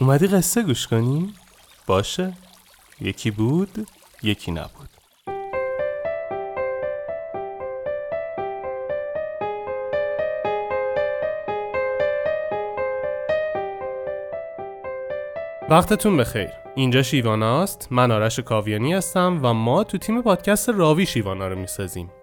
اومدی قصه گوش کنی؟ باشه. یکی بود یکی نبود. وقتتون بخیر. اینجا شیواناست من آرش کاویانی هستم و ما تو تیم پادکست راوی شیوانا رو می‌سازیم.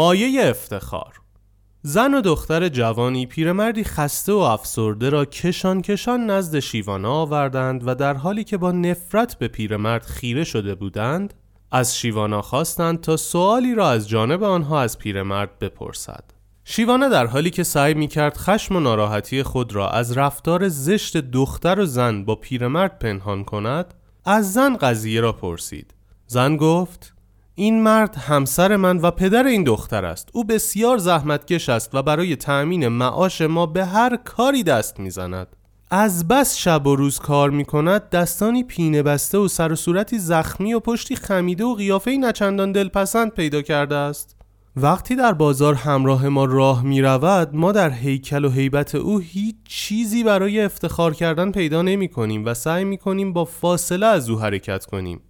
مایه افتخار. زن و دختر جوانی پیرمردی خسته و افسرده را کشان کشان نزد شیوانا آوردند و در حالی که با نفرت به پیرمرد خیره شده بودند از شیوانا خواستند تا سوالی را از جانب آنها از پیرمرد بپرسد. شیوانا در حالی که سعی می کرد خشم و ناراحتی خود را از رفتار زشت دختر و زن با پیرمرد پنهان کند از زن قضیه را پرسید. زن گفت این مرد همسر من و پدر این دختر است. او بسیار زحمتکش است و برای تأمین معاش ما به هر کاری دست می‌زند. از بس شب و روز کار می کند دستانی پینه بسته و سر و صورتی زخمی و پشتی خمیده و قیافه نچندان دلپسند پیدا کرده است. وقتی در بازار همراه ما راه می رود ما در هیکل و هیبت او هیچ چیزی برای افتخار کردن پیدا نمی کنیم و سعی می کنیم با فاصله از او حرکت کنیم.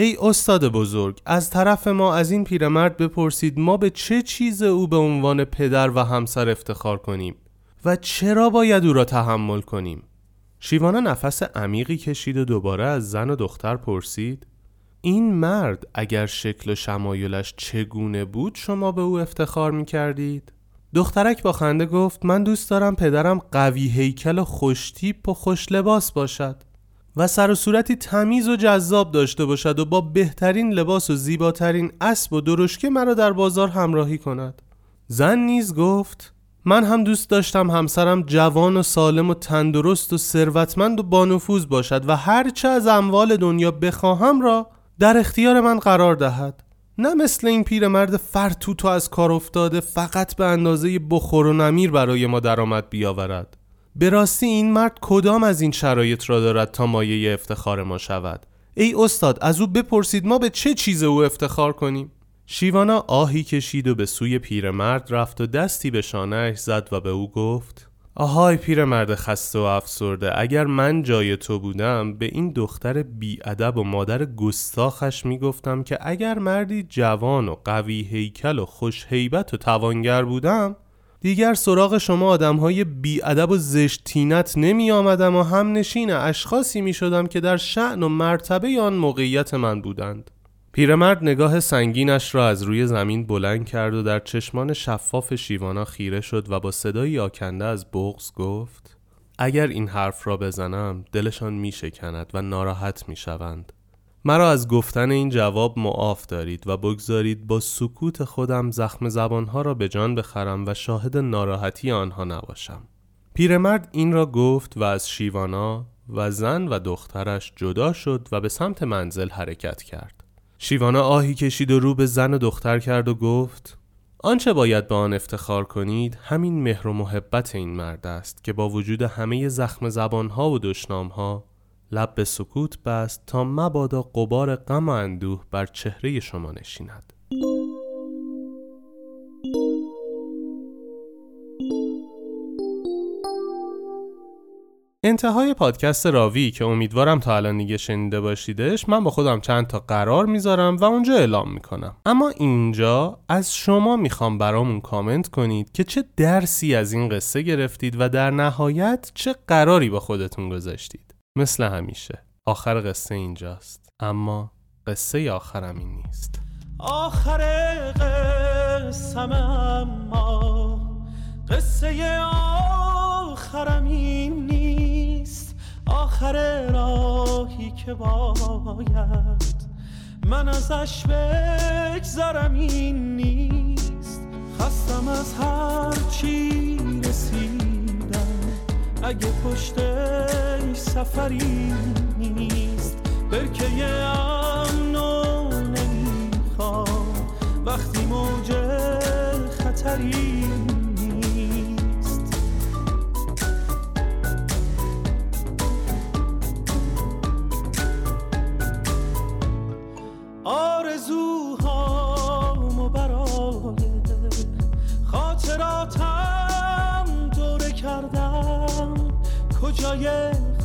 ای استاد بزرگ از طرف ما از این پیرمرد بپرسید ما به چه چیز او به عنوان پدر و همسر افتخار کنیم و چرا باید او را تحمل کنیم شیوانا نفس عمیقی کشید و دوباره از زن و دختر پرسید این مرد اگر شکل و شمایلش چگونه بود شما به او افتخار می کردید؟ دخترک با خنده گفت من دوست دارم پدرم قوی هیکل و خوشتیپ و خوش لباس باشد و سر و صورتی تمیز و جذاب داشته باشد و با بهترین لباس و زیباترین اسب و درشکه مرا در بازار همراهی کند. زن نیز گفت من هم دوست داشتم همسرم جوان و سالم و تندرست و ثروتمند و بانفوذ باشد و هرچه از اموال دنیا بخواهم را در اختیار من قرار دهد. نه مثل این پیرمرد فرتوت و از کار افتاده فقط به اندازه بخور و نمیر برای ما درآمد بیاورد. به راستی این مرد کدام از این شرایط را دارد تا مایه افتخار ما شود؟ ای استاد از او بپرسید ما به چه چیز او افتخار کنیم؟ شیوانا آهی کشید و به سوی پیرمرد رفت و دستی به شانهش زد و به او گفت آهای پیرمرد خسته و افسرده اگر من جای تو بودم به این دختر بیادب و مادر گستاخش می‌گفتم که اگر مردی جوان و قوی هیکل و خوش هیبت و توانگر بودم دیگر سراغ شما آدم های بیادب و زشت تینت نمی آمدم و هم نشین اشخاصی می شدم که در شعن و مرتبه آن موقعیت من بودند. پیرمرد نگاه سنگینش را از روی زمین بلند کرد و در چشمان شفاف شیوانا خیره شد و با صدایی آکنده از بغز گفت اگر این حرف را بزنم دلشان می شکند و ناراحت می شوند مرا از گفتن این جواب معاف دارید و بگذارید با سکوت خودم زخم زبانها را به جان بخرم و شاهد ناراحتی آنها نباشم. پیرمرد این را گفت و از شیوانا و زن و دخترش جدا شد و به سمت منزل حرکت کرد. شیوانا آهی کشید و رو به زن و دختر کرد و گفت آنچه باید به آن افتخار کنید همین مهر و محبت این مرد است که با وجود همه زخم زبانها و دشنامها لب به سکوت بست تا مبادا قبار غم و اندوه بر چهره شما نشیند. انتهای پادکست راوی که امیدوارم تا الان دیگه شنیده باشیدش من با خودم چند تا قرار می‌ذارم و اونجا اعلام می‌کنم. اما اینجا از شما می‌خوام برامون کامنت کنید که چه درسی از این قصه گرفتید و در نهایت چه قراری با خودتون گذاشتید. مثل همیشه. آخر قصه اینجاست. اما قصه آخرم این نیست. آخر قصم اما قصه آخرم این نیست. آخر راهی که باید من ازش بگذرم این نیست. خستم از هر چی رسیدم. اگه پشتش سفری نیست. برکه امنو نمی‌خوام. وقتی موج خطری آرزوهامو برای خاطراتم دوره کردم. کجای